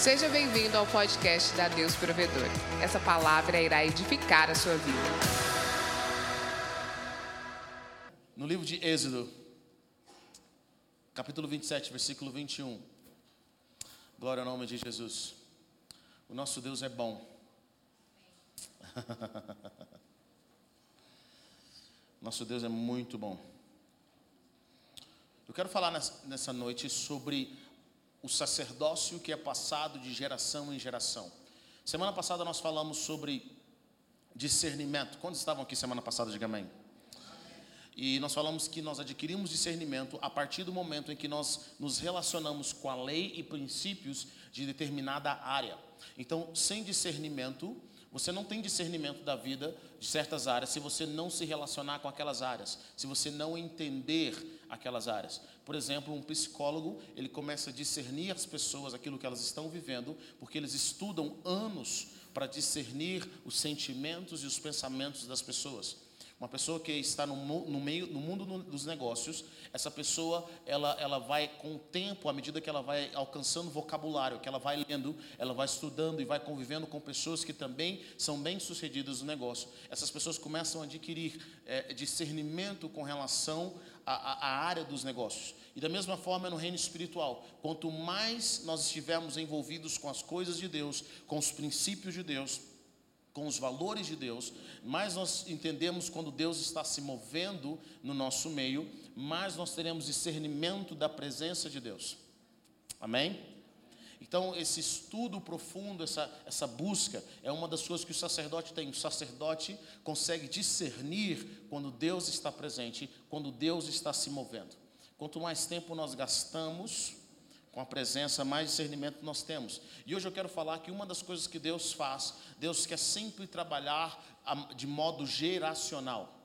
Seja bem-vindo ao podcast da Deus Provedor. Essa palavra irá edificar a sua vida. No livro de Êxodo, capítulo 27, versículo 21. Glória ao nome de Jesus. O nosso Deus é bom. Nosso Deus é muito bom. Eu quero falar nessa noite sobre o sacerdócio que é passado de geração em geração. Semana passada nós falamos sobre discernimento. Quantos estavam aqui semana passada? Diga amém. E nós falamos que nós adquirimos discernimento a partir do momento em que nós nos relacionamos com a lei e princípios de determinada área. Então, sem discernimento, você não tem discernimento da vida de certas áreas se você não se relacionar com aquelas áreas, se você não entender aquelas áreas. Por exemplo, um psicólogo, ele começa a discernir as pessoas, aquilo que elas estão vivendo, porque eles estudam anos para discernir os sentimentos e os pensamentos das pessoas. Uma pessoa que está no, no meio, no mundo dos negócios, essa pessoa, ela, ela vai com o tempo, à medida que ela vai alcançando vocabulário, que ela vai lendo, ela vai estudando e vai convivendo com pessoas que também são bem sucedidas no negócio. Essas pessoas começam a adquirir é, discernimento com relação à, à área dos negócios. E da mesma forma no reino espiritual, quanto mais nós estivermos envolvidos com as coisas de Deus, com os princípios de Deus, com os valores de Deus, mais nós entendemos quando Deus está se movendo no nosso meio, mais nós teremos discernimento da presença de Deus. Amém? Então, esse estudo profundo, essa, essa busca, é uma das coisas que o sacerdote tem. O sacerdote consegue discernir quando Deus está presente, quando Deus está se movendo. Quanto mais tempo nós gastamos com a presença, mais discernimento nós temos. E hoje eu quero falar que uma das coisas que Deus faz, Deus quer sempre trabalhar de modo geracional.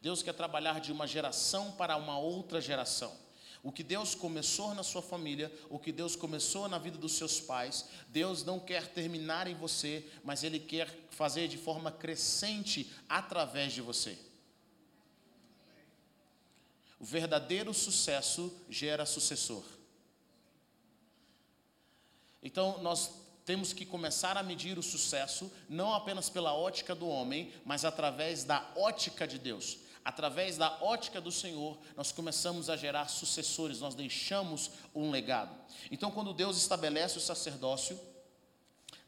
Deus quer trabalhar de uma geração para uma outra geração. O que Deus começou na sua família, o que Deus começou na vida dos seus pais, Deus não quer terminar em você, mas Ele quer fazer de forma crescente através de você. O verdadeiro sucesso gera sucessor. Então, nós temos que começar a medir o sucesso não apenas pela ótica do homem, mas através da ótica de Deus. Através da ótica do Senhor, nós começamos a gerar sucessores, nós deixamos um legado. Então, quando Deus estabelece o sacerdócio,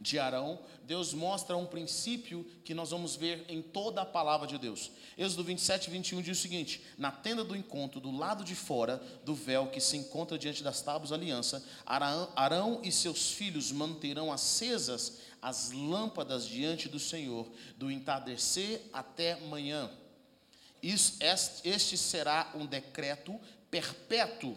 de Arão, Deus mostra um princípio que nós vamos ver em toda a palavra de Deus. Êxodo 27, 21 diz o seguinte: Na tenda do encontro, do lado de fora do véu que se encontra diante das tábuas da aliança, Arão, Arão e seus filhos manterão acesas as lâmpadas diante do Senhor, do entardecer até manhã. Este será um decreto perpétuo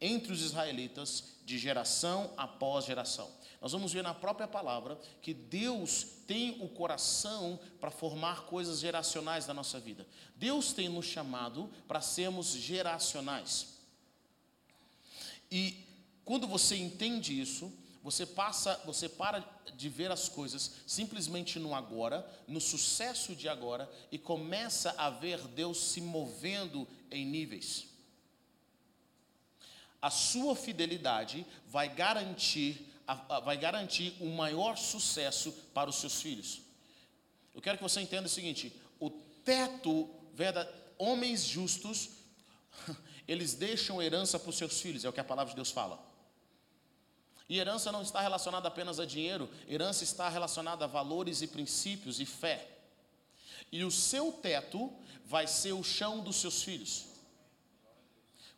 entre os israelitas, de geração após geração. Nós vamos ver na própria palavra que Deus tem o coração para formar coisas geracionais na nossa vida. Deus tem nos chamado para sermos geracionais. E quando você entende isso, você passa, você para de ver as coisas simplesmente no agora, no sucesso de agora e começa a ver Deus se movendo em níveis. A sua fidelidade vai garantir vai garantir um maior sucesso para os seus filhos. Eu quero que você entenda o seguinte: o teto, homens justos, eles deixam herança para os seus filhos, é o que a palavra de Deus fala. E herança não está relacionada apenas a dinheiro, herança está relacionada a valores e princípios e fé. E o seu teto vai ser o chão dos seus filhos.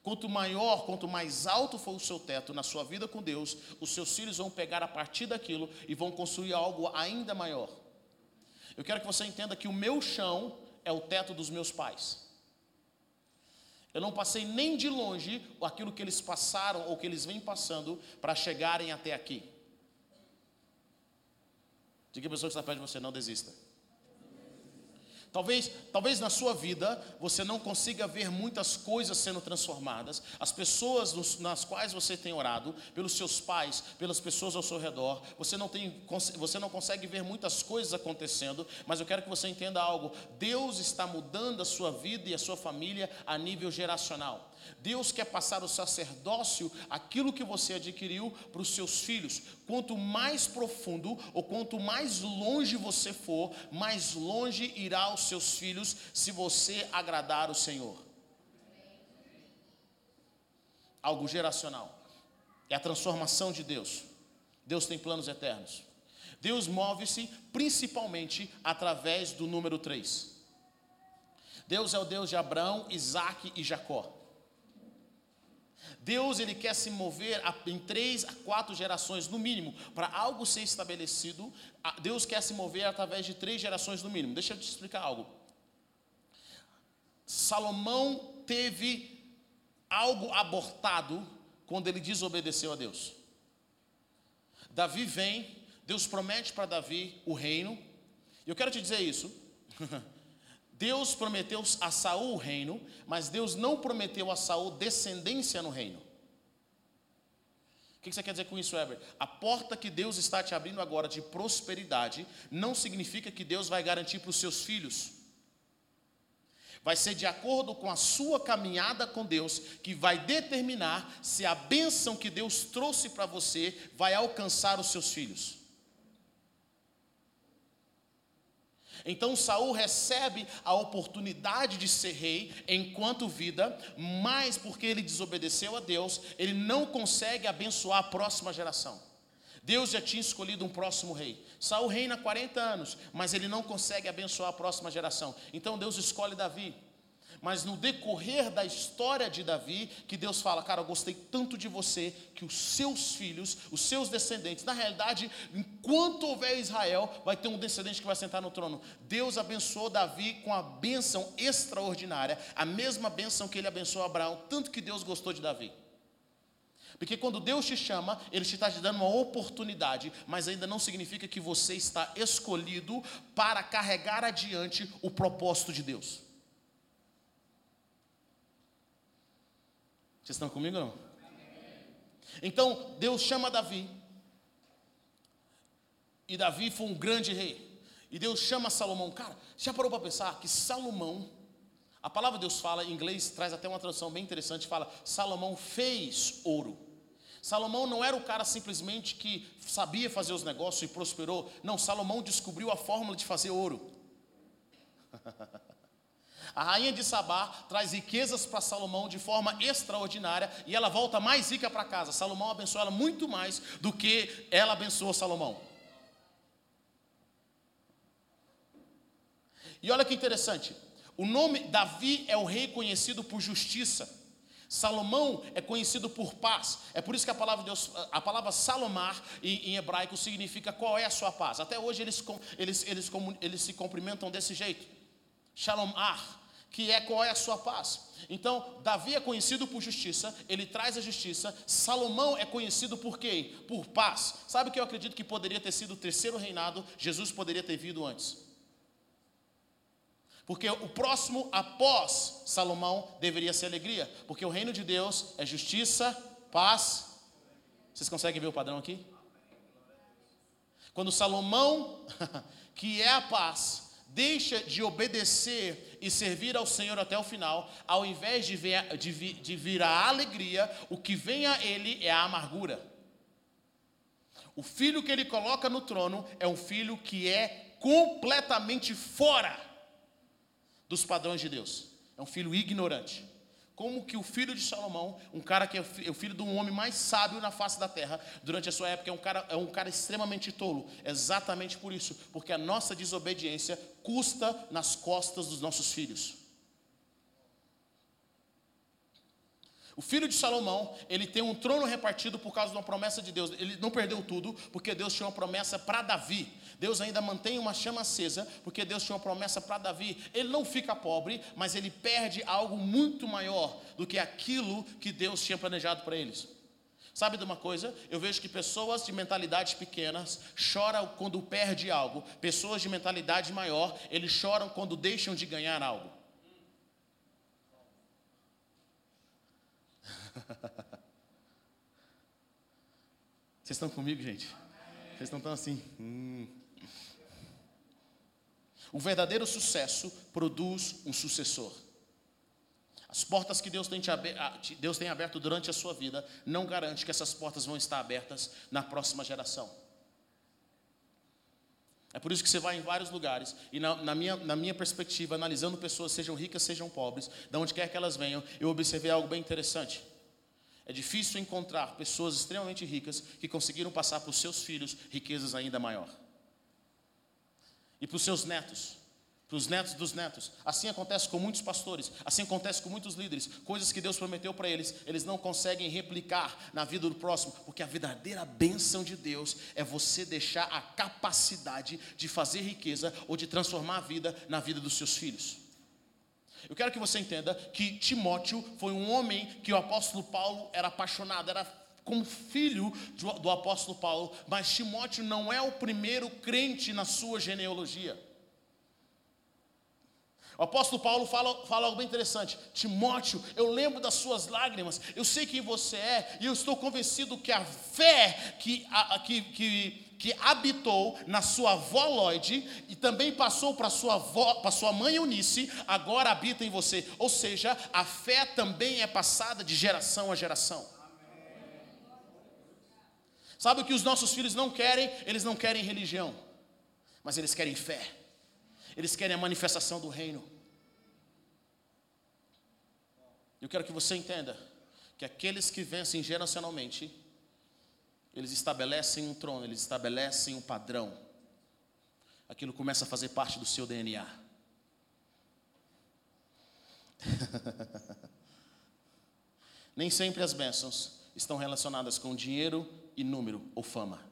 Quanto maior, quanto mais alto for o seu teto na sua vida com Deus, os seus filhos vão pegar a partir daquilo e vão construir algo ainda maior. Eu quero que você entenda que o meu chão é o teto dos meus pais. Eu não passei nem de longe aquilo que eles passaram ou que eles vêm passando para chegarem até aqui. Diga a pessoa que está perto de você, não desista. Talvez, talvez na sua vida você não consiga ver muitas coisas sendo transformadas. As pessoas nas quais você tem orado, pelos seus pais, pelas pessoas ao seu redor, você não, tem, você não consegue ver muitas coisas acontecendo, mas eu quero que você entenda algo. Deus está mudando a sua vida e a sua família a nível geracional. Deus quer passar o sacerdócio, aquilo que você adquiriu, para os seus filhos. Quanto mais profundo ou quanto mais longe você for, mais longe irá os seus filhos se você agradar o Senhor. Algo geracional. É a transformação de Deus. Deus tem planos eternos. Deus move-se principalmente através do número 3. Deus é o Deus de Abraão, Isaac e Jacó. Deus ele quer se mover em três a quatro gerações no mínimo para algo ser estabelecido. Deus quer se mover através de três gerações no mínimo. Deixa eu te explicar algo. Salomão teve algo abortado quando ele desobedeceu a Deus. Davi vem, Deus promete para Davi o reino. E eu quero te dizer isso. Deus prometeu a Saul o reino, mas Deus não prometeu a Saul descendência no reino. O que você quer dizer com isso, Eber? A porta que Deus está te abrindo agora de prosperidade não significa que Deus vai garantir para os seus filhos. Vai ser de acordo com a sua caminhada com Deus que vai determinar se a bênção que Deus trouxe para você vai alcançar os seus filhos. Então Saul recebe a oportunidade de ser rei enquanto vida, mas porque ele desobedeceu a Deus, ele não consegue abençoar a próxima geração. Deus já tinha escolhido um próximo rei. Saul reina 40 anos, mas ele não consegue abençoar a próxima geração. Então Deus escolhe Davi mas no decorrer da história de Davi, que Deus fala, cara, eu gostei tanto de você, que os seus filhos, os seus descendentes, na realidade, enquanto houver Israel, vai ter um descendente que vai sentar no trono. Deus abençoou Davi com a bênção extraordinária, a mesma bênção que ele abençoou Abraão, tanto que Deus gostou de Davi. Porque quando Deus te chama, Ele te está te dando uma oportunidade, mas ainda não significa que você está escolhido para carregar adiante o propósito de Deus. Vocês estão comigo não? Então, Deus chama Davi. E Davi foi um grande rei. E Deus chama Salomão. Cara, já parou para pensar que Salomão, a palavra Deus fala em inglês, traz até uma tradução bem interessante, fala: Salomão fez ouro. Salomão não era o cara simplesmente que sabia fazer os negócios e prosperou. Não, Salomão descobriu a fórmula de fazer ouro. A rainha de Sabá traz riquezas para Salomão de forma extraordinária e ela volta mais rica para casa. Salomão abençoou ela muito mais do que ela abençoou Salomão. E olha que interessante, o nome Davi é o rei conhecido por justiça. Salomão é conhecido por paz. É por isso que a palavra, Deus, a palavra Salomar em, em, hebraico significa qual é a sua paz. Até hoje eles, eles, eles, eles se cumprimentam desse jeito. Shalomar que é qual é a sua paz. Então, Davi é conhecido por justiça, ele traz a justiça. Salomão é conhecido por quem? Por paz. Sabe o que eu acredito que poderia ter sido o terceiro reinado? Jesus poderia ter vindo antes. Porque o próximo após Salomão deveria ser alegria, porque o reino de Deus é justiça, paz. Vocês conseguem ver o padrão aqui? Quando Salomão, que é a paz, deixa de obedecer e servir ao Senhor até o final, ao invés de, ver, de, vir, de vir a alegria, o que vem a ele é a amargura. O filho que ele coloca no trono é um filho que é completamente fora dos padrões de Deus. É um filho ignorante como que o filho de Salomão, um cara que é o filho de um homem mais sábio na face da terra, durante a sua época é um cara, é um cara extremamente tolo. Exatamente por isso, porque a nossa desobediência custa nas costas dos nossos filhos. O filho de Salomão, ele tem um trono repartido por causa de uma promessa de Deus. Ele não perdeu tudo, porque Deus tinha uma promessa para Davi. Deus ainda mantém uma chama acesa, porque Deus tinha uma promessa para Davi. Ele não fica pobre, mas ele perde algo muito maior do que aquilo que Deus tinha planejado para eles. Sabe de uma coisa? Eu vejo que pessoas de mentalidades pequenas choram quando perde algo. Pessoas de mentalidade maior, eles choram quando deixam de ganhar algo. Vocês estão comigo, gente? Vocês estão tão assim. Hum. O verdadeiro sucesso produz um sucessor. As portas que Deus tem, te, Deus tem aberto durante a sua vida não garante que essas portas vão estar abertas na próxima geração. É por isso que você vai em vários lugares e na, na, minha, na minha perspectiva, analisando pessoas, sejam ricas, sejam pobres, de onde quer que elas venham, eu observei algo bem interessante. É difícil encontrar pessoas extremamente ricas que conseguiram passar para os seus filhos riquezas ainda maior. E para os seus netos, para os netos dos netos. Assim acontece com muitos pastores, assim acontece com muitos líderes. Coisas que Deus prometeu para eles, eles não conseguem replicar na vida do próximo, porque a verdadeira bênção de Deus é você deixar a capacidade de fazer riqueza ou de transformar a vida na vida dos seus filhos. Eu quero que você entenda que Timóteo foi um homem que o apóstolo Paulo era apaixonado, era como filho do apóstolo Paulo, mas Timóteo não é o primeiro crente na sua genealogia. O apóstolo Paulo fala, fala algo bem interessante. Timóteo, eu lembro das suas lágrimas, eu sei quem você é, e eu estou convencido que a fé que, a, que, que que habitou na sua avó Lloyd e também passou para sua avó, para sua mãe Eunice, agora habita em você. Ou seja, a fé também é passada de geração a geração. Sabe o que os nossos filhos não querem? Eles não querem religião, mas eles querem fé. Eles querem a manifestação do reino. Eu quero que você entenda que aqueles que vencem geracionalmente eles estabelecem um trono, eles estabelecem um padrão. Aquilo começa a fazer parte do seu DNA. Nem sempre as bênçãos estão relacionadas com dinheiro e número ou fama.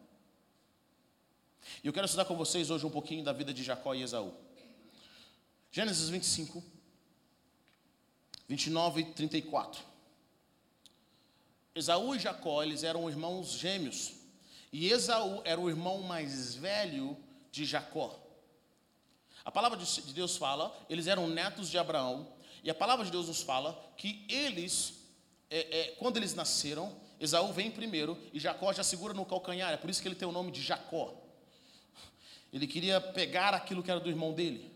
E eu quero estudar com vocês hoje um pouquinho da vida de Jacó e Esaú. Gênesis 25, 29 e 34. Esaú e Jacó, eles eram irmãos gêmeos. E Esaú era o irmão mais velho de Jacó. A palavra de Deus fala, eles eram netos de Abraão. E a palavra de Deus nos fala que eles, é, é, quando eles nasceram, Esaú vem primeiro e Jacó já segura no calcanhar. É por isso que ele tem o nome de Jacó. Ele queria pegar aquilo que era do irmão dele.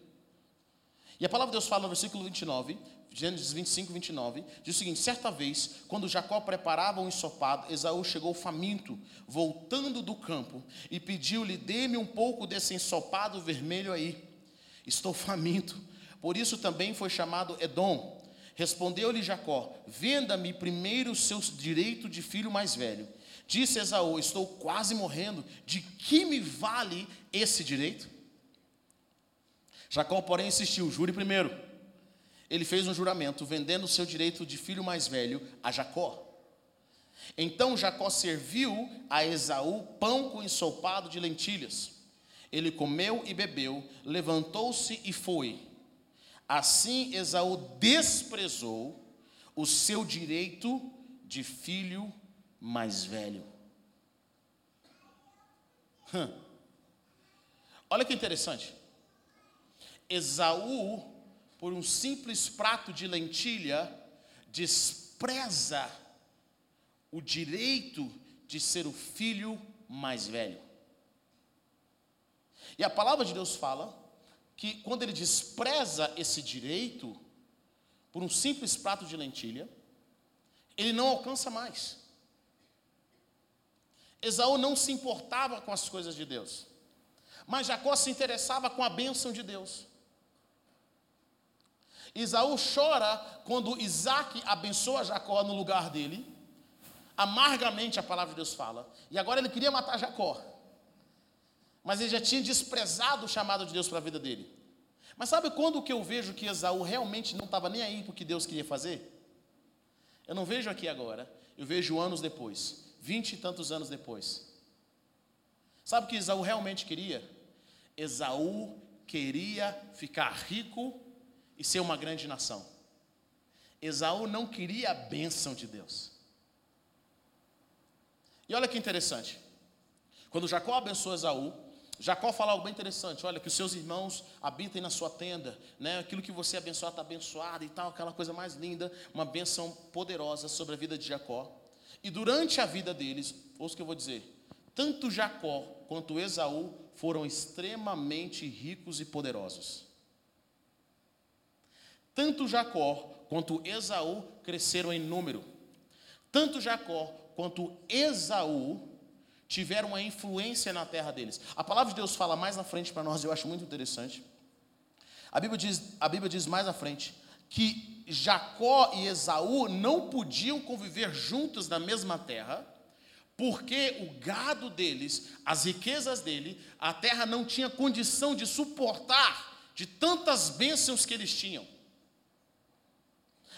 E a palavra de Deus fala no versículo 29 Gênesis 25, 29, diz o seguinte: certa vez, quando Jacó preparava um ensopado, Esaú chegou faminto, voltando do campo, e pediu-lhe: dê-me um pouco desse ensopado vermelho aí. Estou faminto. Por isso também foi chamado Edom. Respondeu-lhe Jacó: Venda-me primeiro o seu direito de filho mais velho. Disse Esaú: Estou quase morrendo. De que me vale esse direito? Jacó, porém, insistiu: Jure primeiro ele fez um juramento vendendo o seu direito de filho mais velho a Jacó. Então Jacó serviu a Esaú pão com ensopado de lentilhas. Ele comeu e bebeu, levantou-se e foi. Assim Esaú desprezou o seu direito de filho mais velho. Hum. Olha que interessante. Esaú por um simples prato de lentilha, despreza o direito de ser o filho mais velho. E a palavra de Deus fala que quando ele despreza esse direito, por um simples prato de lentilha, ele não alcança mais. Esaú não se importava com as coisas de Deus, mas Jacó se interessava com a bênção de Deus. Isaú chora quando Isaac abençoa Jacó no lugar dele. Amargamente a palavra de Deus fala. E agora ele queria matar Jacó. Mas ele já tinha desprezado o chamado de Deus para a vida dele. Mas sabe quando que eu vejo que Esaú realmente não estava nem aí para o que Deus queria fazer? Eu não vejo aqui agora, eu vejo anos depois, vinte e tantos anos depois. Sabe o que Esaú realmente queria? Esaú queria ficar rico e ser uma grande nação. Esaú não queria a bênção de Deus. E olha que interessante. Quando Jacó abençoa Esaú, Jacó fala algo bem interessante. Olha, que os seus irmãos habitem na sua tenda, né? Aquilo que você abençoar está abençoado e tal, aquela coisa mais linda, uma bênção poderosa sobre a vida de Jacó. E durante a vida deles, ouça o que eu vou dizer, tanto Jacó quanto Esaú foram extremamente ricos e poderosos. Tanto Jacó quanto Esaú cresceram em número. Tanto Jacó quanto Esaú tiveram uma influência na terra deles. A palavra de Deus fala mais na frente para nós, eu acho muito interessante. A Bíblia diz, a Bíblia diz mais à frente que Jacó e Esaú não podiam conviver juntos na mesma terra, porque o gado deles, as riquezas dele, a terra não tinha condição de suportar de tantas bênçãos que eles tinham.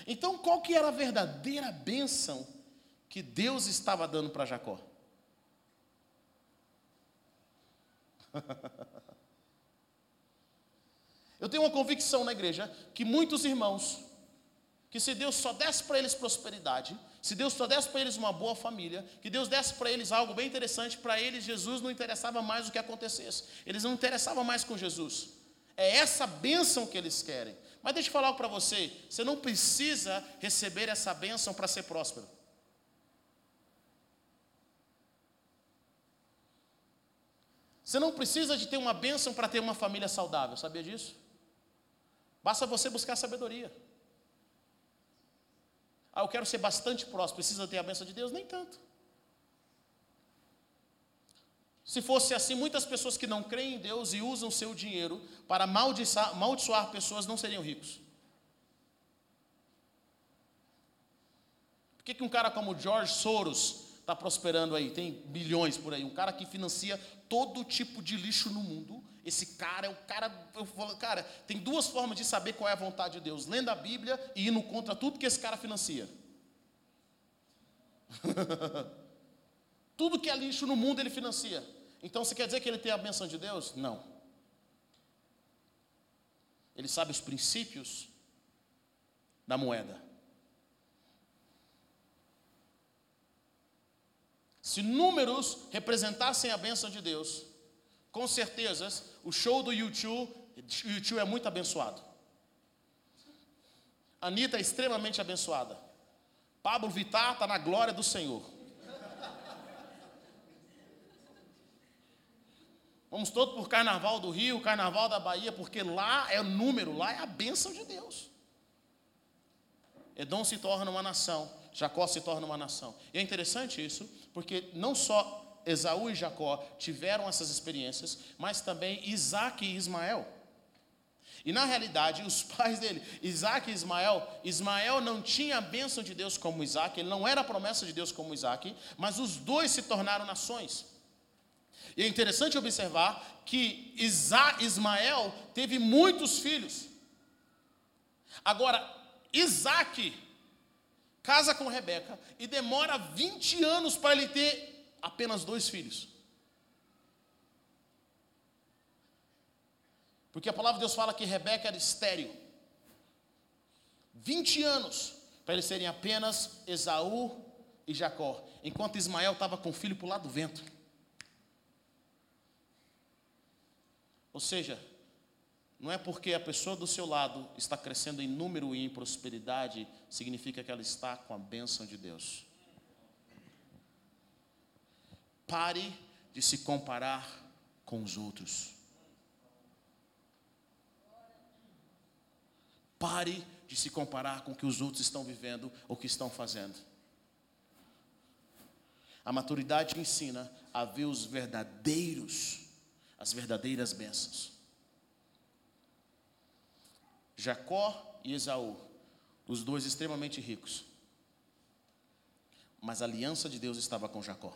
Então, qual que era a verdadeira bênção que Deus estava dando para Jacó? Eu tenho uma convicção na igreja que muitos irmãos, que se Deus só desse para eles prosperidade, se Deus só desse para eles uma boa família, que Deus desse para eles algo bem interessante, para eles Jesus não interessava mais o que acontecesse, eles não interessavam mais com Jesus. É essa bênção que eles querem. Mas deixa eu falar algo para você: você não precisa receber essa bênção para ser próspero. Você não precisa de ter uma bênção para ter uma família saudável, sabia disso? Basta você buscar sabedoria. Ah, eu quero ser bastante próximo, precisa ter a bênção de Deus? Nem tanto. Se fosse assim, muitas pessoas que não creem em Deus e usam seu dinheiro para amaldiçoar, pessoas não seriam ricos. Por que, que um cara como George Soros está prosperando aí, tem bilhões por aí, um cara que financia todo tipo de lixo no mundo. Esse cara é o cara, eu falo, cara, tem duas formas de saber qual é a vontade de Deus: lendo a Bíblia e indo contra tudo que esse cara financia. tudo que é lixo no mundo ele financia. Então você quer dizer que ele tem a benção de Deus? Não. Ele sabe os princípios da moeda. Se números representassem a bênção de Deus, com certeza o show do YouTube, YouTube é muito abençoado. Anitta é extremamente abençoada. Pablo Vittar está na glória do Senhor. Vamos todos por Carnaval do Rio, Carnaval da Bahia, porque lá é o número, lá é a bênção de Deus. Edom se torna uma nação, Jacó se torna uma nação. E é interessante isso, porque não só Esaú e Jacó tiveram essas experiências, mas também Isaac e Ismael. E na realidade, os pais dele, Isaac e Ismael, Ismael não tinha a bênção de Deus como Isaac, ele não era a promessa de Deus como Isaac, mas os dois se tornaram nações. E é interessante observar que Isaac, Ismael teve muitos filhos. Agora, Isaac casa com Rebeca e demora 20 anos para ele ter apenas dois filhos. Porque a palavra de Deus fala que Rebeca era estéril. 20 anos para eles serem apenas Esaú e Jacó, enquanto Ismael estava com o filho para o lado do vento. Ou seja, não é porque a pessoa do seu lado está crescendo em número e em prosperidade, significa que ela está com a bênção de Deus. Pare de se comparar com os outros. Pare de se comparar com o que os outros estão vivendo ou que estão fazendo. A maturidade ensina a ver os verdadeiros, as verdadeiras bênçãos. Jacó e Esaú, os dois extremamente ricos. Mas a aliança de Deus estava com Jacó.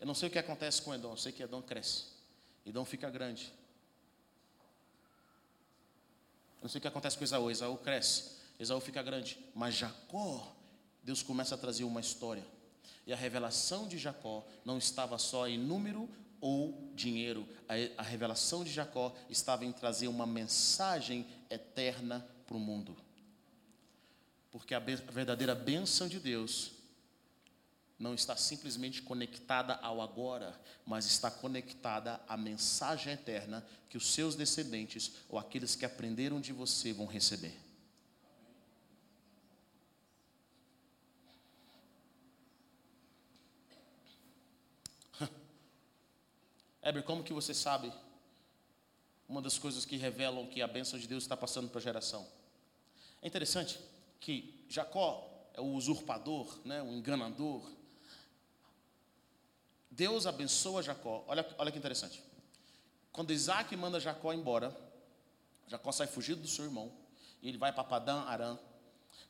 Eu não sei o que acontece com Edom, eu sei que Edom cresce. Edom fica grande. Eu não sei o que acontece com Esaú, Esaú cresce. Esaú fica grande. Mas Jacó, Deus começa a trazer uma história. E a revelação de Jacó não estava só em número ou dinheiro. A, a revelação de Jacó estava em trazer uma mensagem eterna para o mundo. Porque a, a verdadeira bênção de Deus não está simplesmente conectada ao agora, mas está conectada à mensagem eterna que os seus descendentes ou aqueles que aprenderam de você vão receber. Heber, como que você sabe uma das coisas que revelam que a bênção de Deus está passando para a geração? É interessante, que Jacó é o usurpador, né, o enganador. Deus abençoa Jacó. Olha, olha que interessante. Quando Isaac manda Jacó embora, Jacó sai fugido do seu irmão, e ele vai para Padã Arã.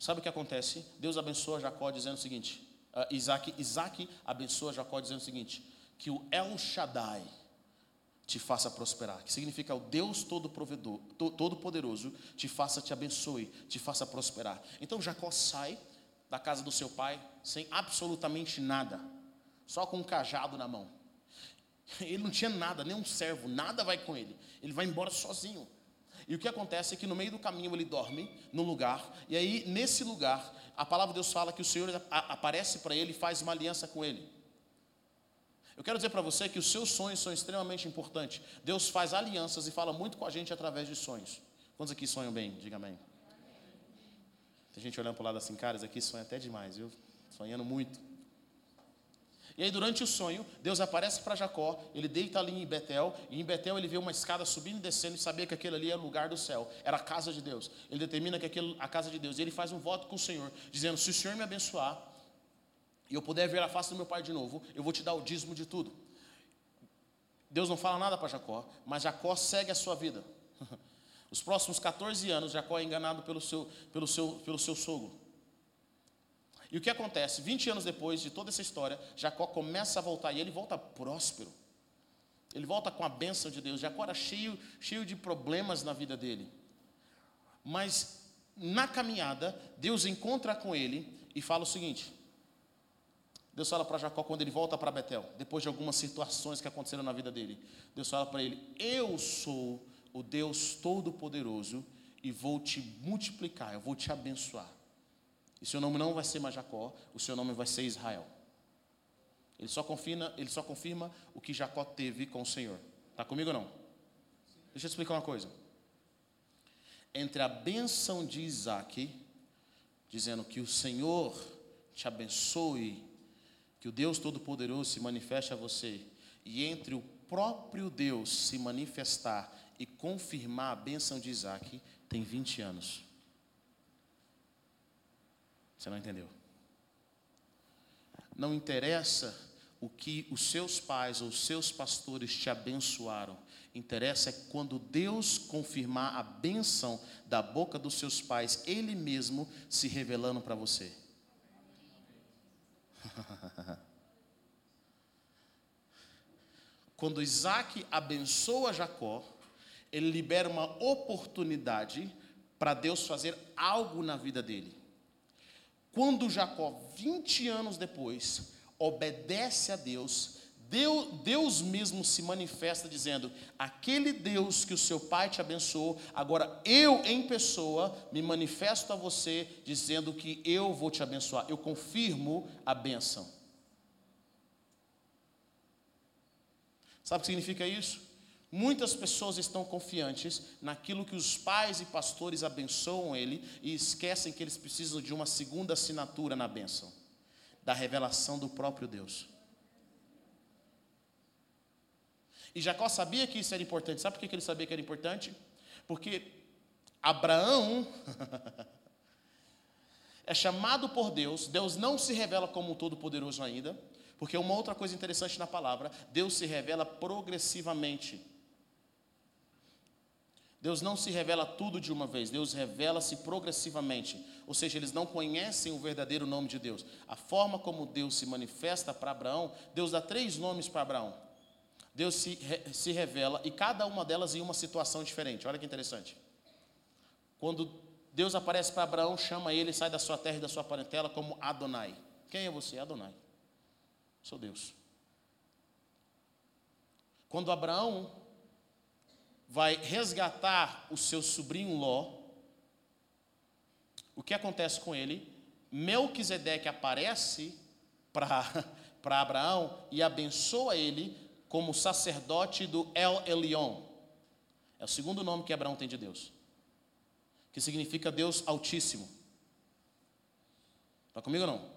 Sabe o que acontece? Deus abençoa Jacó dizendo o seguinte: uh, Isaac, Isaac abençoa Jacó dizendo o seguinte: que o El Shaddai te faça prosperar, que significa o Deus todo provedor, todo poderoso te faça te abençoe, te faça prosperar. Então Jacó sai da casa do seu pai sem absolutamente nada, só com um cajado na mão. Ele não tinha nada, nem um servo, nada vai com ele. Ele vai embora sozinho. E o que acontece é que no meio do caminho ele dorme no lugar, e aí nesse lugar, a palavra de Deus fala que o Senhor aparece para ele e faz uma aliança com ele. Eu quero dizer para você que os seus sonhos são extremamente importantes. Deus faz alianças e fala muito com a gente através de sonhos. Quantos aqui sonham bem? Diga amém. Tem gente olhando para o lado assim, caras, aqui sonha até demais, viu? Sonhando muito. E aí, durante o sonho, Deus aparece para Jacó, ele deita ali em Betel, e em Betel ele vê uma escada subindo e descendo, e sabia que aquele ali era o lugar do céu, era a casa de Deus. Ele determina que aquilo, a casa de Deus, e ele faz um voto com o Senhor, dizendo: Se o Senhor me abençoar, e eu puder ver a face do meu pai de novo, eu vou te dar o dízimo de tudo. Deus não fala nada para Jacó, mas Jacó segue a sua vida. Os próximos 14 anos, Jacó é enganado pelo seu, pelo seu, pelo seu sogro. E o que acontece? 20 anos depois de toda essa história, Jacó começa a voltar e ele volta próspero. Ele volta com a bênção de Deus. Jacó era cheio, cheio de problemas na vida dele. Mas na caminhada, Deus encontra com ele e fala o seguinte: Deus fala para Jacó quando ele volta para Betel, depois de algumas situações que aconteceram na vida dele. Deus fala para ele: Eu sou o Deus Todo-Poderoso e vou te multiplicar, eu vou te abençoar. E seu nome não vai ser mais Jacó, o seu nome vai ser Israel. Ele só confirma, ele só confirma o que Jacó teve com o Senhor. Está comigo ou não? Deixa eu explicar uma coisa. Entre a bênção de Isaac, dizendo que o Senhor te abençoe que o Deus Todo-Poderoso se manifeste a você, e entre o próprio Deus se manifestar e confirmar a bênção de Isaac, tem 20 anos. Você não entendeu? Não interessa o que os seus pais ou os seus pastores te abençoaram. Interessa é quando Deus confirmar a bênção da boca dos seus pais, Ele mesmo se revelando para você. Quando Isaac abençoa Jacó, ele libera uma oportunidade para Deus fazer algo na vida dele. Quando Jacó, 20 anos depois, obedece a Deus, Deus, Deus mesmo se manifesta dizendo: aquele Deus que o seu pai te abençoou, agora eu em pessoa me manifesto a você dizendo que eu vou te abençoar. Eu confirmo a bênção. Sabe o que significa isso? Muitas pessoas estão confiantes naquilo que os pais e pastores abençoam ele e esquecem que eles precisam de uma segunda assinatura na bênção da revelação do próprio Deus. E Jacó sabia que isso era importante. Sabe por que ele sabia que era importante? Porque Abraão é chamado por Deus, Deus não se revela como todo-poderoso ainda, porque uma outra coisa interessante na palavra, Deus se revela progressivamente. Deus não se revela tudo de uma vez, Deus revela-se progressivamente. Ou seja, eles não conhecem o verdadeiro nome de Deus. A forma como Deus se manifesta para Abraão, Deus dá três nomes para Abraão. Deus se, se revela e cada uma delas em uma situação diferente. Olha que interessante. Quando Deus aparece para Abraão, chama ele, sai da sua terra e da sua parentela como Adonai. Quem é você? Adonai. Sou Deus. Quando Abraão vai resgatar o seu sobrinho Ló, o que acontece com ele? Melquisedeque aparece para Abraão e abençoa ele como sacerdote do El Elion. É o segundo nome que Abraão tem de Deus, que significa Deus Altíssimo. Está comigo ou não?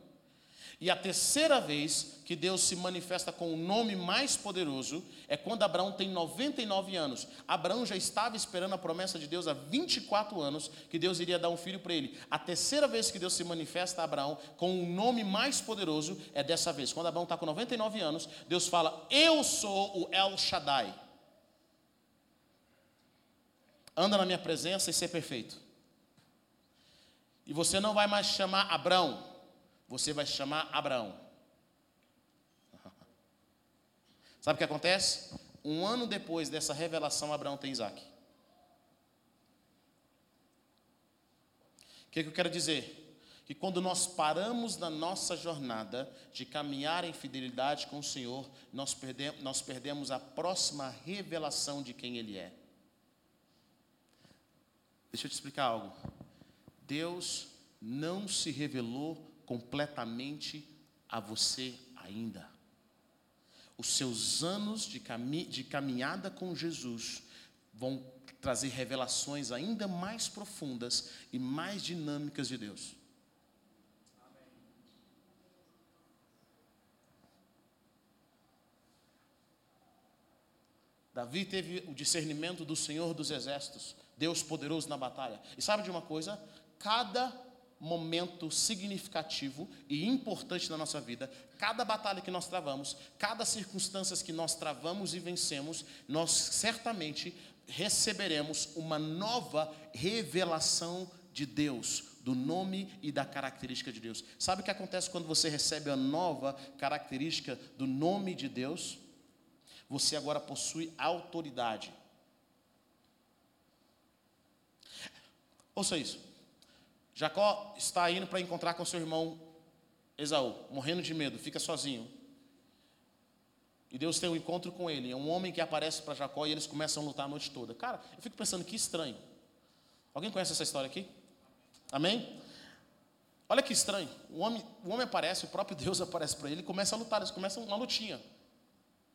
E a terceira vez que Deus se manifesta com o nome mais poderoso é quando Abraão tem 99 anos. Abraão já estava esperando a promessa de Deus há 24 anos que Deus iria dar um filho para ele. A terceira vez que Deus se manifesta a Abraão com o nome mais poderoso é dessa vez. Quando Abraão está com 99 anos, Deus fala: Eu sou o El Shaddai. Anda na minha presença e ser perfeito. E você não vai mais chamar Abraão você vai chamar Abraão. Sabe o que acontece? Um ano depois dessa revelação, Abraão tem Isaac. O que, que eu quero dizer? Que quando nós paramos na nossa jornada de caminhar em fidelidade com o Senhor, nós perdemos, nós perdemos a próxima revelação de quem Ele é. Deixa eu te explicar algo. Deus não se revelou completamente a você ainda. Os seus anos de, cami de caminhada com Jesus vão trazer revelações ainda mais profundas e mais dinâmicas de Deus. Davi teve o discernimento do Senhor dos Exércitos, Deus poderoso na batalha. E sabe de uma coisa? Cada momento significativo e importante na nossa vida, cada batalha que nós travamos, cada circunstância que nós travamos e vencemos, nós certamente receberemos uma nova revelação de Deus, do nome e da característica de Deus. Sabe o que acontece quando você recebe a nova característica do nome de Deus? Você agora possui autoridade. Ouça isso. Jacó está indo para encontrar com seu irmão Esaú, morrendo de medo, fica sozinho. E Deus tem um encontro com ele. É um homem que aparece para Jacó e eles começam a lutar a noite toda. Cara, eu fico pensando que estranho. Alguém conhece essa história aqui? Amém? Olha que estranho. O homem, o homem aparece, o próprio Deus aparece para ele e começa a lutar. Eles começam uma lutinha.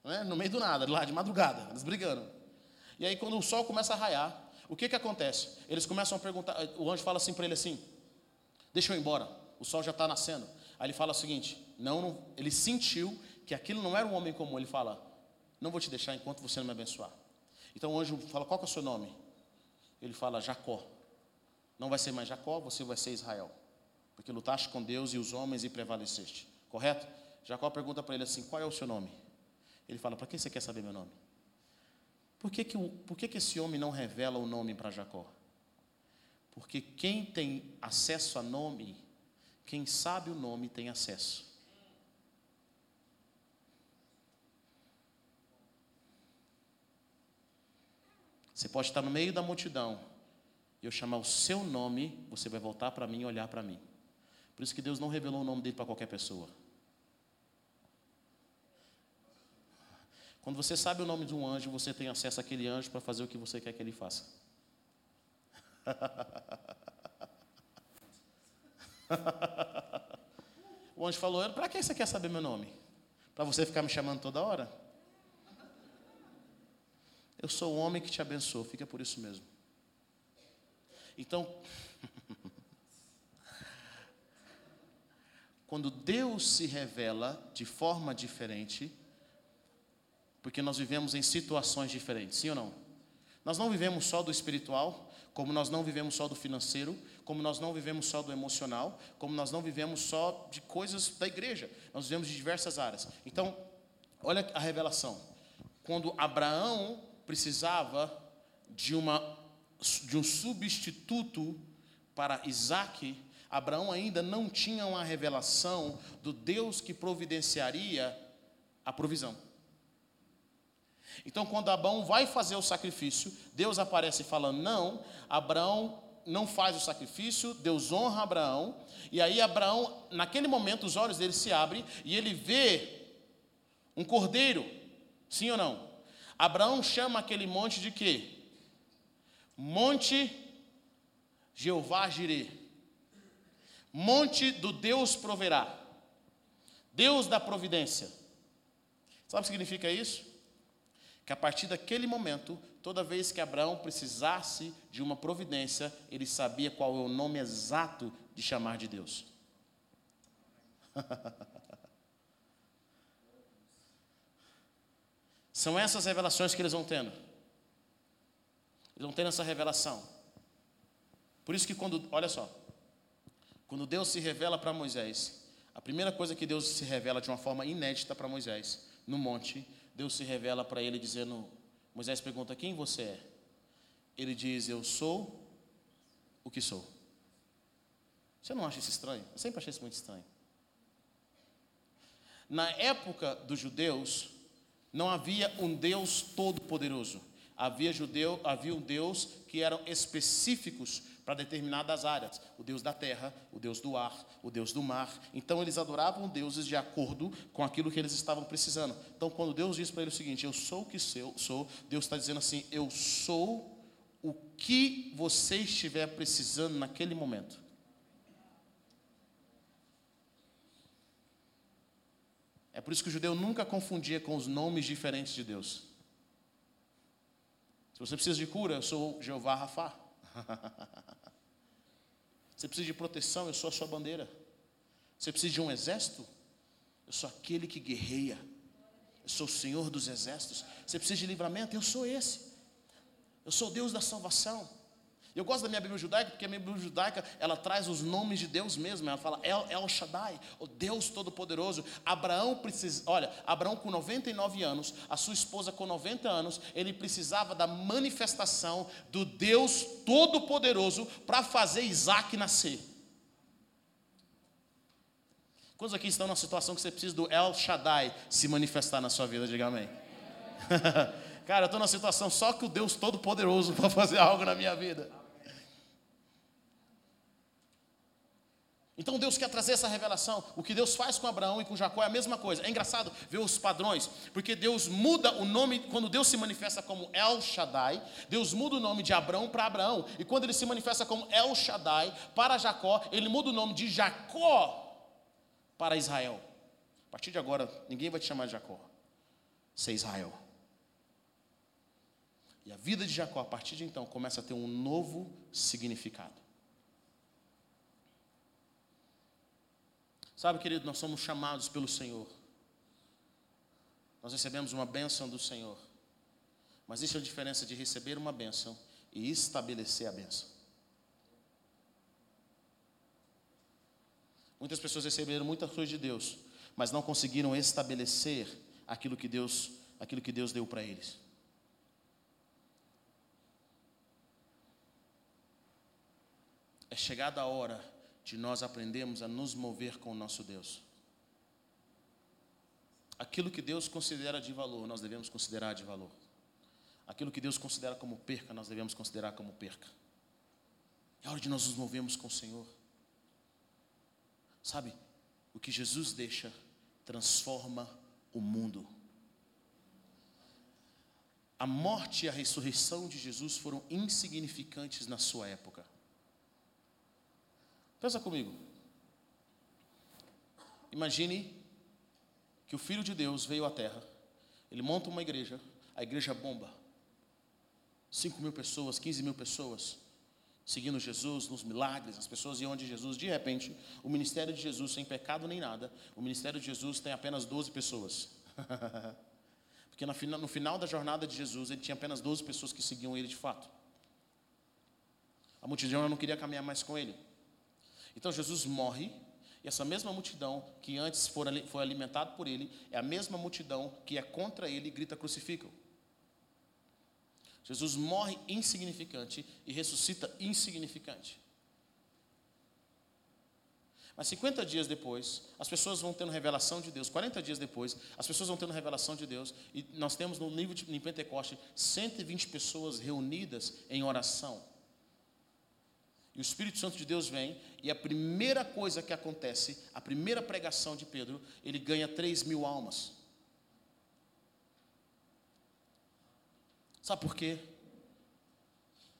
Né? No meio do nada, lá de madrugada, eles brigando. E aí, quando o sol começa a raiar, o que, que acontece? Eles começam a perguntar. O anjo fala assim para ele assim: Deixa eu ir embora, o sol já está nascendo. Aí ele fala o seguinte: não, não, ele sentiu que aquilo não era um homem comum. Ele fala: Não vou te deixar enquanto você não me abençoar. Então o anjo fala: Qual é o seu nome? Ele fala: Jacó. Não vai ser mais Jacó, você vai ser Israel. Porque lutaste com Deus e os homens e prevaleceste. Correto? Jacó pergunta para ele assim: Qual é o seu nome? Ele fala: Para que você quer saber meu nome? Por que, que, por que, que esse homem não revela o nome para Jacó? Porque quem tem acesso a nome, quem sabe o nome tem acesso. Você pode estar no meio da multidão e eu chamar o seu nome, você vai voltar para mim e olhar para mim. Por isso que Deus não revelou o nome dele para qualquer pessoa. Quando você sabe o nome de um anjo, você tem acesso àquele anjo para fazer o que você quer que ele faça. o anjo falou: Para que você quer saber meu nome? Para você ficar me chamando toda hora? Eu sou o homem que te abençoou, fica por isso mesmo. Então, quando Deus se revela de forma diferente, porque nós vivemos em situações diferentes, sim ou não? Nós não vivemos só do espiritual, como nós não vivemos só do financeiro, como nós não vivemos só do emocional, como nós não vivemos só de coisas da igreja, nós vivemos de diversas áreas. Então, olha a revelação. Quando Abraão precisava de, uma, de um substituto para Isaac, Abraão ainda não tinha uma revelação do Deus que providenciaria a provisão. Então, quando Abraão vai fazer o sacrifício, Deus aparece falando: Não, Abraão não faz o sacrifício, Deus honra Abraão, e aí Abraão, naquele momento, os olhos dele se abrem e ele vê um cordeiro, sim ou não? Abraão chama aquele monte de quê? Monte Jeová Jireh, monte do Deus proverá, Deus da providência. Sabe o que significa isso? Que a partir daquele momento, toda vez que Abraão precisasse de uma providência, ele sabia qual é o nome exato de chamar de Deus. São essas revelações que eles vão tendo. Eles vão tendo essa revelação. Por isso que quando, olha só, quando Deus se revela para Moisés, a primeira coisa que Deus se revela de uma forma inédita para Moisés, no monte, Deus se revela para ele dizendo, Moisés pergunta: "Quem você é?" Ele diz: "Eu sou o que sou". Você não acha isso estranho? Eu sempre achei isso muito estranho. Na época dos judeus, não havia um Deus todo-poderoso. Havia, judeu, havia um Deus que eram específicos para determinadas áreas: o Deus da terra, o Deus do ar, o Deus do mar. Então eles adoravam deuses de acordo com aquilo que eles estavam precisando. Então, quando Deus diz para ele o seguinte: Eu sou o que sou, Deus está dizendo assim: Eu sou o que você estiver precisando naquele momento. É por isso que o judeu nunca confundia com os nomes diferentes de Deus. Se você precisa de cura, eu sou Jeová Rafá. Você precisa de proteção, eu sou a sua bandeira. Você precisa de um exército, eu sou aquele que guerreia. Eu sou o Senhor dos exércitos. Você precisa de livramento, eu sou esse. Eu sou Deus da salvação. Eu gosto da minha Bíblia judaica porque a minha Bíblia judaica ela traz os nomes de Deus mesmo. Ela fala El, El Shaddai, o Deus Todo-Poderoso. Abraão precisa, olha, Abraão com 99 anos, a sua esposa com 90 anos, ele precisava da manifestação do Deus Todo-Poderoso para fazer Isaac nascer. Quantos aqui estão numa situação que você precisa do El Shaddai se manifestar na sua vida? Diga amém. Cara, eu estou numa situação só que o Deus Todo-Poderoso para fazer algo na minha vida. Então Deus quer trazer essa revelação. O que Deus faz com Abraão e com Jacó é a mesma coisa. É engraçado ver os padrões, porque Deus muda o nome, quando Deus se manifesta como El Shaddai, Deus muda o nome de Abraão para Abraão. E quando ele se manifesta como El Shaddai para Jacó, ele muda o nome de Jacó para Israel. A partir de agora, ninguém vai te chamar de Jacó. Ser Israel. E a vida de Jacó, a partir de então, começa a ter um novo significado. Sabe, querido, nós somos chamados pelo Senhor. Nós recebemos uma bênção do Senhor. Mas existe a diferença de receber uma bênção e estabelecer a bênção. Muitas pessoas receberam muita coisa de Deus, mas não conseguiram estabelecer aquilo que Deus, aquilo que Deus deu para eles. É chegada a hora de nós aprendermos a nos mover com o nosso Deus. Aquilo que Deus considera de valor, nós devemos considerar de valor. Aquilo que Deus considera como perca, nós devemos considerar como perca. É hora de nós nos movermos com o Senhor. Sabe, o que Jesus deixa transforma o mundo. A morte e a ressurreição de Jesus foram insignificantes na sua época. Pensa comigo. Imagine que o Filho de Deus veio à Terra, ele monta uma igreja, a igreja bomba. 5 mil pessoas, 15 mil pessoas, seguindo Jesus nos milagres, as pessoas iam de Jesus. De repente, o ministério de Jesus, sem pecado nem nada, o ministério de Jesus tem apenas 12 pessoas. Porque no final da jornada de Jesus, ele tinha apenas 12 pessoas que seguiam ele de fato. A multidão não queria caminhar mais com ele. Então Jesus morre, e essa mesma multidão que antes foi alimentada por ele, é a mesma multidão que é contra ele e grita crucificam. Jesus morre insignificante e ressuscita insignificante. Mas 50 dias depois, as pessoas vão tendo revelação de Deus. 40 dias depois, as pessoas vão tendo revelação de Deus. E nós temos no nível de em Pentecoste 120 pessoas reunidas em oração. E o Espírito Santo de Deus vem, e a primeira coisa que acontece, a primeira pregação de Pedro, ele ganha 3 mil almas. Sabe por quê?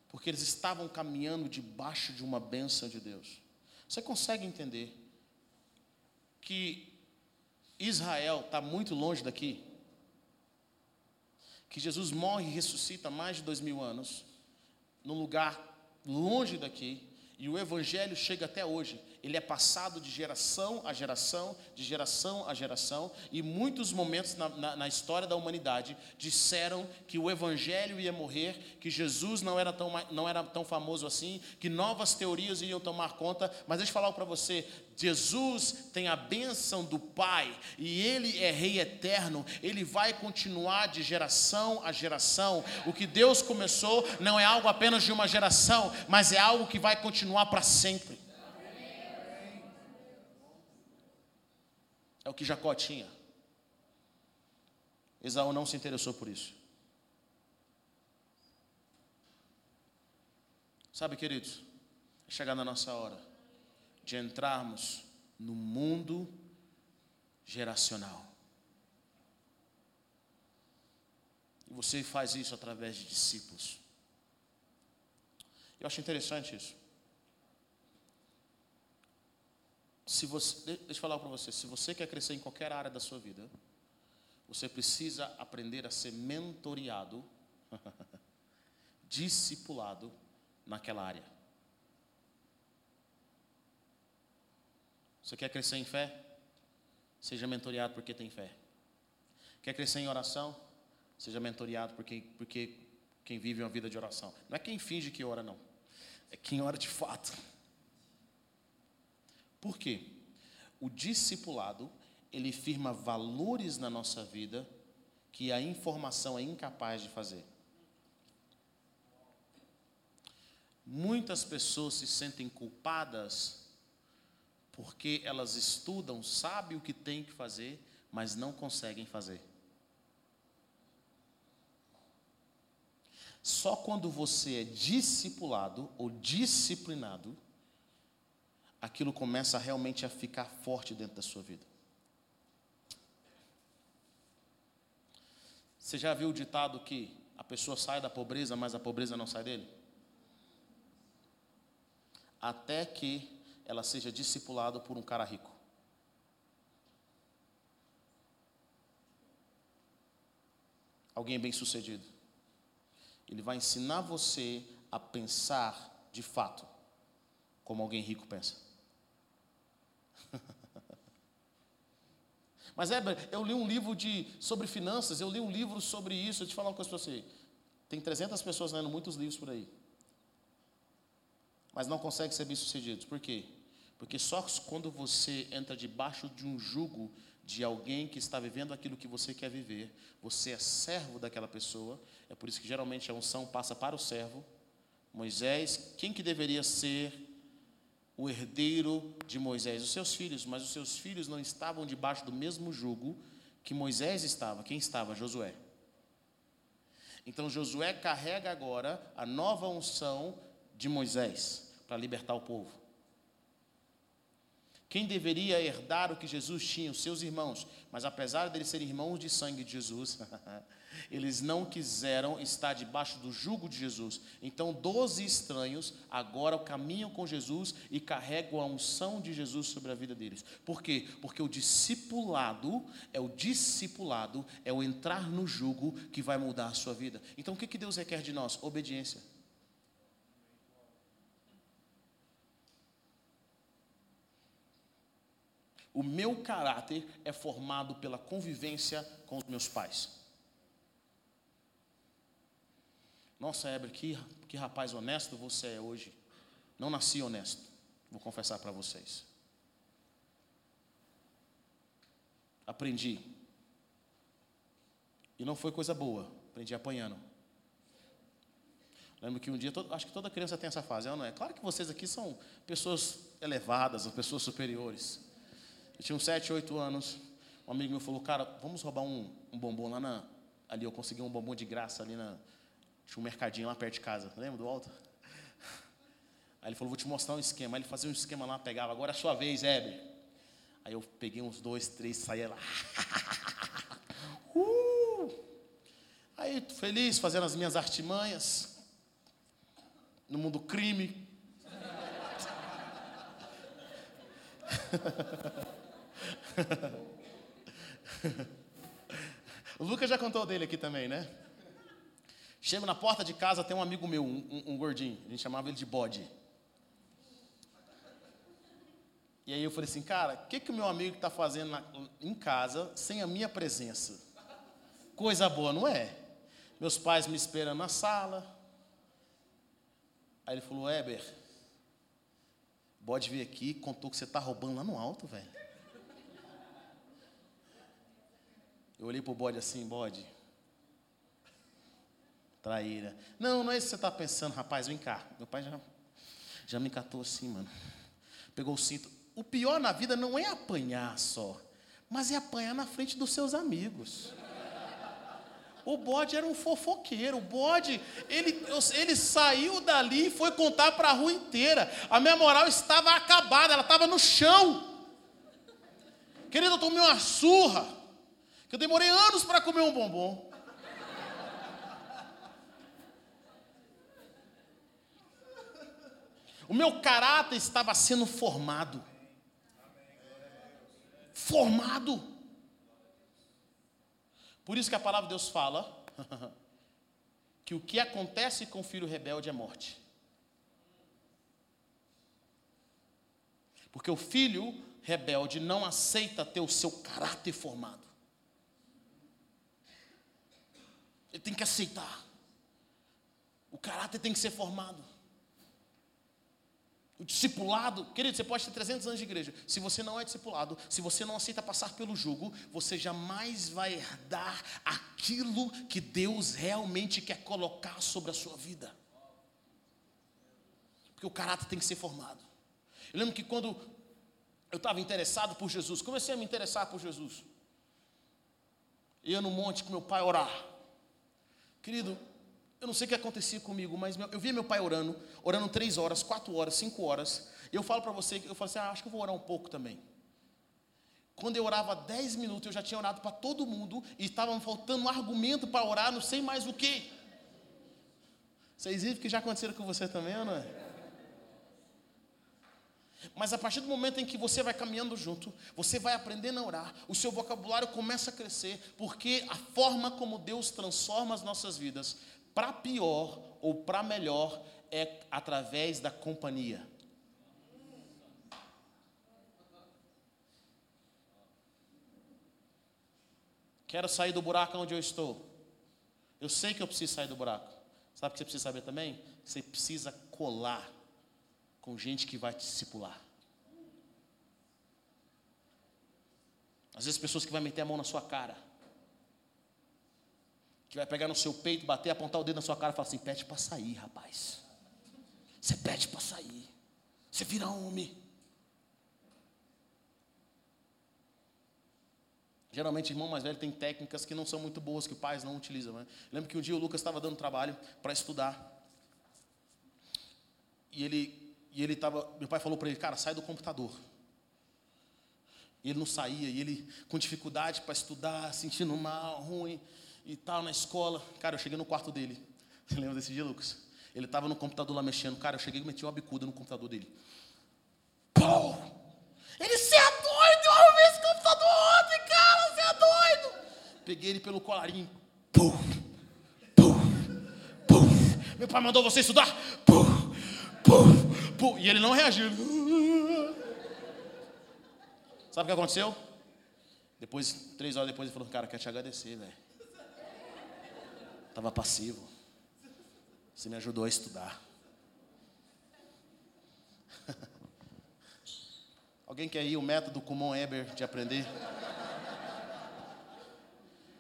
Porque eles estavam caminhando debaixo de uma bênção de Deus. Você consegue entender que Israel está muito longe daqui? Que Jesus morre e ressuscita há mais de dois mil anos, num lugar longe daqui, e o Evangelho chega até hoje. Ele é passado de geração a geração, de geração a geração, e muitos momentos na, na, na, história da humanidade disseram que o Evangelho ia morrer, que Jesus não era, tão, não era tão famoso assim, que novas teorias iam tomar conta, mas deixa eu falar para você: Jesus tem a bênção do Pai, e Ele é Rei eterno, Ele vai continuar de geração a geração. O que Deus começou não é algo apenas de uma geração, mas é algo que vai continuar para sempre. É o que Jacó tinha. Esaú não se interessou por isso. Sabe, queridos, é chegar na nossa hora de entrarmos no mundo geracional. E você faz isso através de discípulos. Eu acho interessante isso. Se você, deixa eu falar para você, se você quer crescer em qualquer área da sua vida, você precisa aprender a ser mentoreado, discipulado naquela área. Você quer crescer em fé? Seja mentoreado porque tem fé. Quer crescer em oração? Seja mentoreado porque, porque quem vive uma vida de oração. Não é quem finge que ora, não. É quem ora de fato. Por quê? O discipulado, ele firma valores na nossa vida que a informação é incapaz de fazer. Muitas pessoas se sentem culpadas porque elas estudam, sabem o que têm que fazer, mas não conseguem fazer. Só quando você é discipulado ou disciplinado aquilo começa realmente a ficar forte dentro da sua vida. Você já viu o ditado que a pessoa sai da pobreza, mas a pobreza não sai dele? Até que ela seja discipulada por um cara rico. Alguém bem sucedido. Ele vai ensinar você a pensar de fato como alguém rico pensa. Mas, Heber, eu li um livro de, sobre finanças, eu li um livro sobre isso. Eu te falar uma coisa para você. Tem 300 pessoas lendo muitos livros por aí. Mas não consegue ser bem-sucedidos. Por quê? Porque só quando você entra debaixo de um jugo de alguém que está vivendo aquilo que você quer viver, você é servo daquela pessoa. É por isso que geralmente a unção passa para o servo. Moisés, quem que deveria ser o herdeiro de Moisés, os seus filhos, mas os seus filhos não estavam debaixo do mesmo jugo que Moisés estava. Quem estava? Josué. Então Josué carrega agora a nova unção de Moisés para libertar o povo. Quem deveria herdar o que Jesus tinha? Os seus irmãos. Mas apesar de eles serem irmãos de sangue de Jesus, eles não quiseram estar debaixo do jugo de Jesus. Então, doze estranhos agora caminham com Jesus e carregam a unção de Jesus sobre a vida deles. Por quê? Porque o discipulado é o discipulado, é o entrar no jugo que vai mudar a sua vida. Então, o que Deus requer de nós? Obediência. O meu caráter é formado pela convivência com os meus pais. Nossa, Heber, que, que rapaz honesto você é hoje. Não nasci honesto, vou confessar para vocês. Aprendi. E não foi coisa boa, aprendi apanhando. Lembro que um dia, todo, acho que toda criança tem essa fase, não é? Claro que vocês aqui são pessoas elevadas, pessoas superiores. Eu tinha uns 7, 8 anos. Um amigo meu falou, cara, vamos roubar um, um bombom lá na. Ali eu consegui um bombom de graça ali na. Tinha um mercadinho lá perto de casa. Lembra do alto? Aí ele falou, vou te mostrar um esquema. Aí ele fazia um esquema lá, pegava, agora é a sua vez, Heber. Aí eu peguei uns dois, três, saía lá. uh! Aí, feliz, fazendo as minhas artimanhas. No mundo crime. o Lucas já contou dele aqui também, né? Chego na porta de casa, tem um amigo meu, um, um, um gordinho. A gente chamava ele de bode. E aí eu falei assim, cara, o que, que o meu amigo está fazendo na, em casa sem a minha presença? Coisa boa, não é? Meus pais me esperam na sala. Aí ele falou, Weber, bode vir aqui, contou que você está roubando lá no alto, velho. Eu olhei pro bode assim, bode. Traíra. Não, não é isso que você está pensando, rapaz, vem cá. Meu pai já, já me catou assim, mano. Pegou o cinto. O pior na vida não é apanhar só, mas é apanhar na frente dos seus amigos. O bode era um fofoqueiro. O bode, ele, ele saiu dali e foi contar para a rua inteira. A minha moral estava acabada, ela estava no chão. Querido, eu tomei uma surra. Que eu demorei anos para comer um bombom. O meu caráter estava sendo formado. Formado. Por isso que a palavra de Deus fala que o que acontece com o filho rebelde é morte. Porque o filho rebelde não aceita ter o seu caráter formado. Ele tem que aceitar. O caráter tem que ser formado. O discipulado, querido, você pode ter 300 anos de igreja. Se você não é discipulado, se você não aceita passar pelo jugo, você jamais vai herdar aquilo que Deus realmente quer colocar sobre a sua vida. Porque o caráter tem que ser formado. Eu lembro que quando eu estava interessado por Jesus, comecei a me interessar por Jesus. Ia no monte com meu pai orar. Querido, eu não sei o que acontecia comigo, mas eu via meu pai orando, orando três horas, quatro horas, cinco horas. E eu falo para você, eu falo assim, ah, acho que eu vou orar um pouco também. Quando eu orava dez minutos, eu já tinha orado para todo mundo e estava faltando um argumento para orar, não sei mais o que. Vocês viram que já aconteceram com você também, não é? Mas a partir do momento em que você vai caminhando junto, você vai aprendendo a orar, o seu vocabulário começa a crescer, porque a forma como Deus transforma as nossas vidas para pior ou para melhor é através da companhia. Quero sair do buraco onde eu estou. Eu sei que eu preciso sair do buraco. Sabe o que você precisa saber também? Você precisa colar com gente que vai te discipular. Às vezes pessoas que vão meter a mão na sua cara que vai pegar no seu peito, bater, apontar o dedo na sua cara e falar assim: pede para sair, rapaz. Você pede para sair. Você vira homem. Geralmente, irmão mais velho tem técnicas que não são muito boas, que pais não utilizam. Né? Lembro que um dia o Lucas estava dando trabalho para estudar. E ele, e ele estava, meu pai falou para ele, cara, sai do computador. E ele não saía, e ele com dificuldade para estudar, sentindo mal, ruim e tal, na escola. Cara, eu cheguei no quarto dele. Você lembra desse dia, Lucas? Ele estava no computador lá mexendo. Cara, eu cheguei e meti uma bicuda no computador dele. Pau! Ele, você é doido! Eu arrumei esse computador ontem, cara! Você é doido! Peguei ele pelo colarinho. Pum! Pum! Pum! Meu pai mandou você estudar? Pum! Pum! Pum! E ele não reagiu. Sabe o que aconteceu? Depois, três horas depois, ele falou, cara, quer te agradecer, velho. Estava passivo. Você me ajudou a estudar. Alguém quer ir o método Kumon Eber de aprender?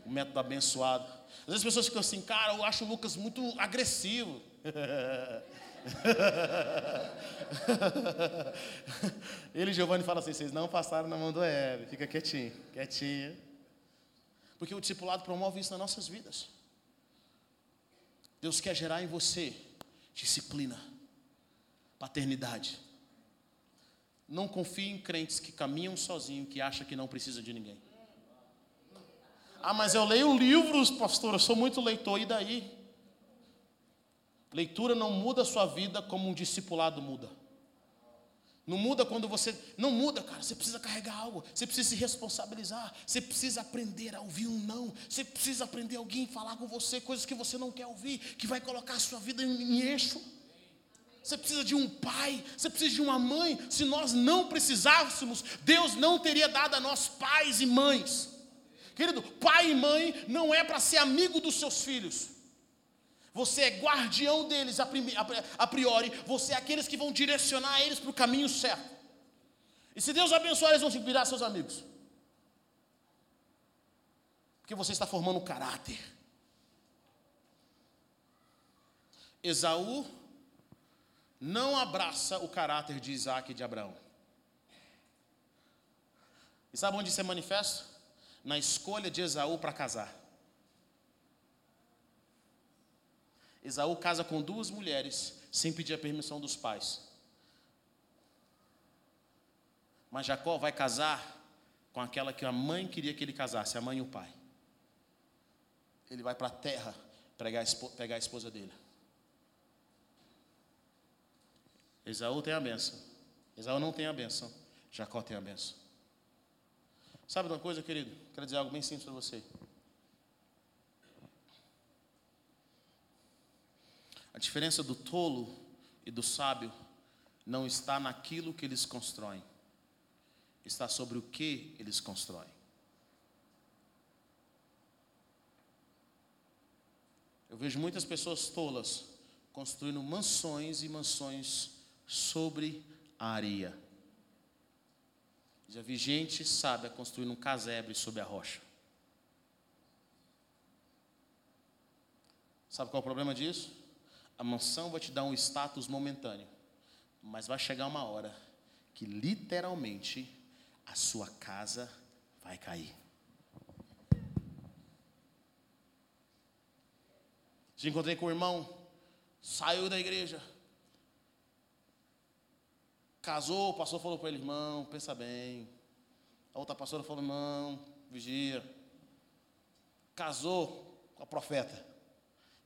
O método abençoado. Às vezes as pessoas ficam assim, cara, eu acho o Lucas muito agressivo. Ele e Giovanni falam assim: vocês não passaram na mão do Hebe, fica quietinho, quietinho. Porque o discipulado promove isso nas nossas vidas. Deus quer gerar em você disciplina, paternidade. Não confie em crentes que caminham sozinhos, que acham que não precisa de ninguém. Ah, mas eu leio livros, pastor, eu sou muito leitor, e daí? Leitura não muda a sua vida como um discipulado muda. Não muda quando você. Não muda, cara. Você precisa carregar algo. Você precisa se responsabilizar. Você precisa aprender a ouvir um não. Você precisa aprender alguém falar com você coisas que você não quer ouvir, que vai colocar a sua vida em eixo. Você precisa de um pai, você precisa de uma mãe. Se nós não precisássemos, Deus não teria dado a nós pais e mães. Querido, pai e mãe não é para ser amigo dos seus filhos. Você é guardião deles a priori, você é aqueles que vão direcionar eles para o caminho certo. E se Deus abençoar, eles vão se virar seus amigos. Porque você está formando um caráter. Esaú não abraça o caráter de Isaac e de Abraão. E sabe onde isso é manifesto? Na escolha de Esaú para casar. Esaú casa com duas mulheres sem pedir a permissão dos pais. Mas Jacó vai casar com aquela que a mãe queria que ele casasse, a mãe e o pai. Ele vai para a terra pegar a esposa dele. Esaú tem a benção. Esaú não tem a benção. Jacó tem a benção. Sabe de uma coisa, querido? Quero dizer algo bem simples para você. A diferença do tolo e do sábio não está naquilo que eles constroem, está sobre o que eles constroem. Eu vejo muitas pessoas tolas construindo mansões e mansões sobre a areia. Já vi gente sábia construindo um casebre sobre a rocha. Sabe qual é o problema disso? A mansão vai te dar um status momentâneo, mas vai chegar uma hora que literalmente a sua casa vai cair. Já encontrei com o irmão, saiu da igreja, casou, o pastor falou para ele, irmão, pensa bem. A outra pastora falou, irmão, vigia. Casou com a profeta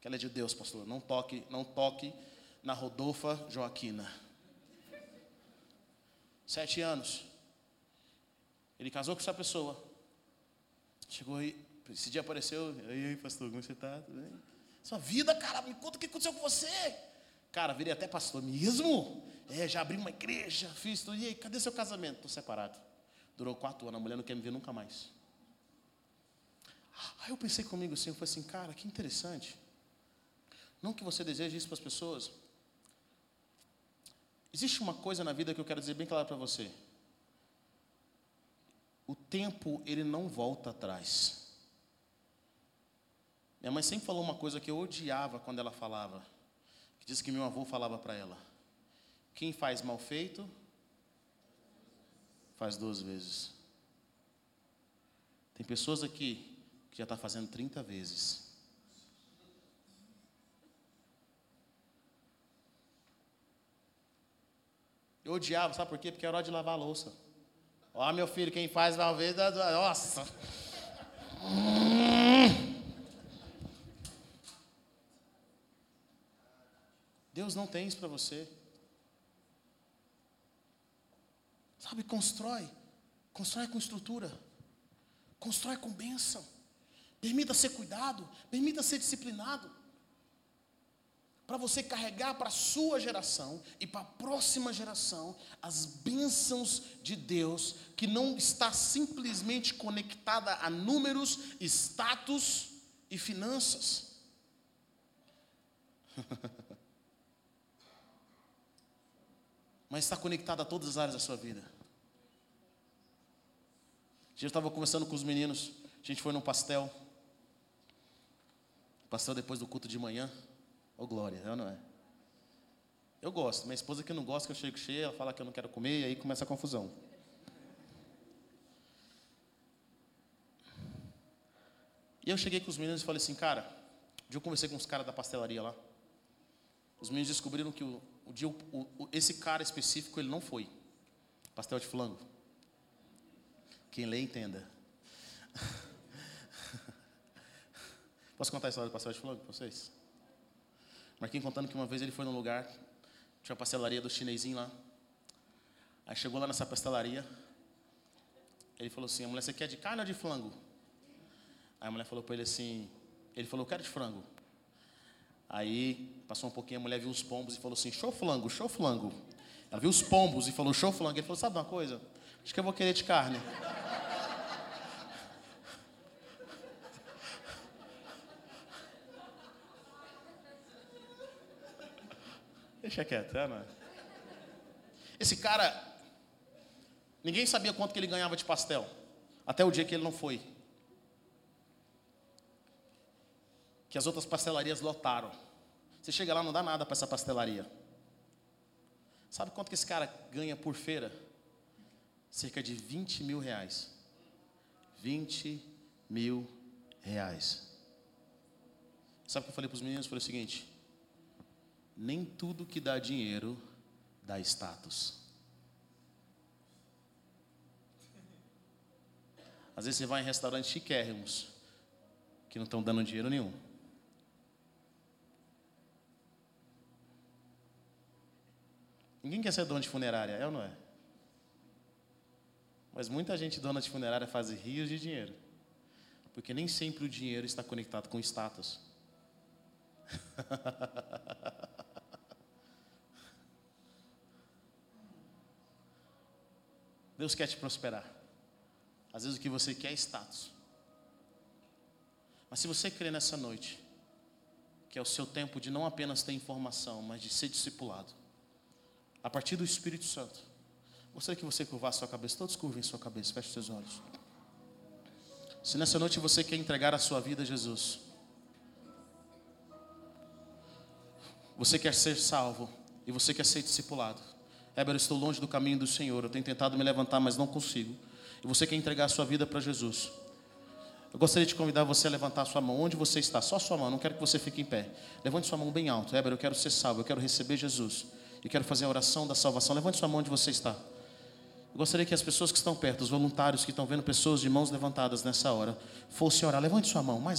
que ela é de Deus, pastor. Não toque, não toque na Rodolfa Joaquina. Sete anos. Ele casou com essa pessoa. Chegou aí, esse dia apareceu. E aí, pastor, como você está? Tudo bem? Sua vida, cara, me conta o que aconteceu com você. Cara, virei até pastor mesmo. É, já abri uma igreja, fiz tudo. E aí, cadê seu casamento? Estou separado. Durou quatro anos, a mulher não quer me ver nunca mais. Aí eu pensei comigo assim, eu falei assim, cara, que interessante. Não que você deseje isso para as pessoas. Existe uma coisa na vida que eu quero dizer bem claro para você. O tempo, ele não volta atrás. Minha mãe sempre falou uma coisa que eu odiava quando ela falava. Que diz que meu avô falava para ela. Quem faz mal feito, faz duas vezes. Tem pessoas aqui que já está fazendo 30 vezes. Eu odiava, sabe por quê? Porque era hora de lavar a louça. Ó, meu filho, quem faz uma vez, nossa. Deus não tem isso para você. Sabe, constrói. Constrói com estrutura. Constrói com bênção. Permita ser cuidado. Permita ser disciplinado para você carregar para a sua geração e para a próxima geração as bênçãos de Deus, que não está simplesmente conectada a números, status e finanças. Mas está conectada a todas as áreas da sua vida. Eu estava conversando com os meninos, a gente foi num pastel. Pastel depois do culto de manhã. Ô oh, glória, é ou não é? Eu gosto. Minha esposa que não gosta que eu chego cheio, ela fala que eu não quero comer, e aí começa a confusão. E eu cheguei com os meninos e falei assim, cara, um dia eu conversei com os caras da pastelaria lá. Os meninos descobriram que o, o dia, o, o, esse cara específico, ele não foi. Pastel de flango. Quem lê, entenda. Posso contar a história do pastel de flango para vocês? Marquinhos contando que uma vez ele foi num lugar, tinha uma pastelaria do chinesinho lá. Aí chegou lá nessa pastelaria. Ele falou assim: a mulher, você quer de carne ou de frango? Aí a mulher falou para ele assim: ele falou, eu quero de frango. Aí passou um pouquinho, a mulher viu os pombos e falou assim: show flango, show flango. Ela viu os pombos e falou: show flango. Ele falou: sabe uma coisa? Acho que eu vou querer de carne. Deixa quieto, é, não é? Esse cara, ninguém sabia quanto que ele ganhava de pastel, até o dia que ele não foi. Que as outras pastelarias lotaram. Você chega lá, não dá nada para essa pastelaria. Sabe quanto que esse cara ganha por feira? Cerca de 20 mil reais. 20 mil reais. Sabe o que eu falei para os meninos? Eu falei o seguinte: nem tudo que dá dinheiro dá status. Às vezes você vai em restaurantes chiquérrimos que não estão dando dinheiro nenhum. Ninguém quer ser dono de funerária, é ou não é? Mas muita gente dona de funerária faz rios de dinheiro. Porque nem sempre o dinheiro está conectado com status. Deus quer te prosperar. Às vezes o que você quer é status. Mas se você crê nessa noite, que é o seu tempo de não apenas ter informação, mas de ser discipulado, a partir do Espírito Santo, gostaria que você curvasse sua cabeça, todos curvem sua cabeça, feche seus olhos. Se nessa noite você quer entregar a sua vida a Jesus, você quer ser salvo e você quer ser discipulado, Heber, eu estou longe do caminho do Senhor. Eu tenho tentado me levantar, mas não consigo. E você quer entregar a sua vida para Jesus. Eu gostaria de convidar você a levantar a sua mão. Onde você está? Só a sua mão. Não quero que você fique em pé. Levante sua mão bem alto. Heber, eu quero ser salvo. Eu quero receber Jesus. E quero fazer a oração da salvação. Levante sua mão onde você está. Eu gostaria que as pessoas que estão perto, os voluntários que estão vendo pessoas de mãos levantadas nessa hora, fossem orar. Levante sua mão mais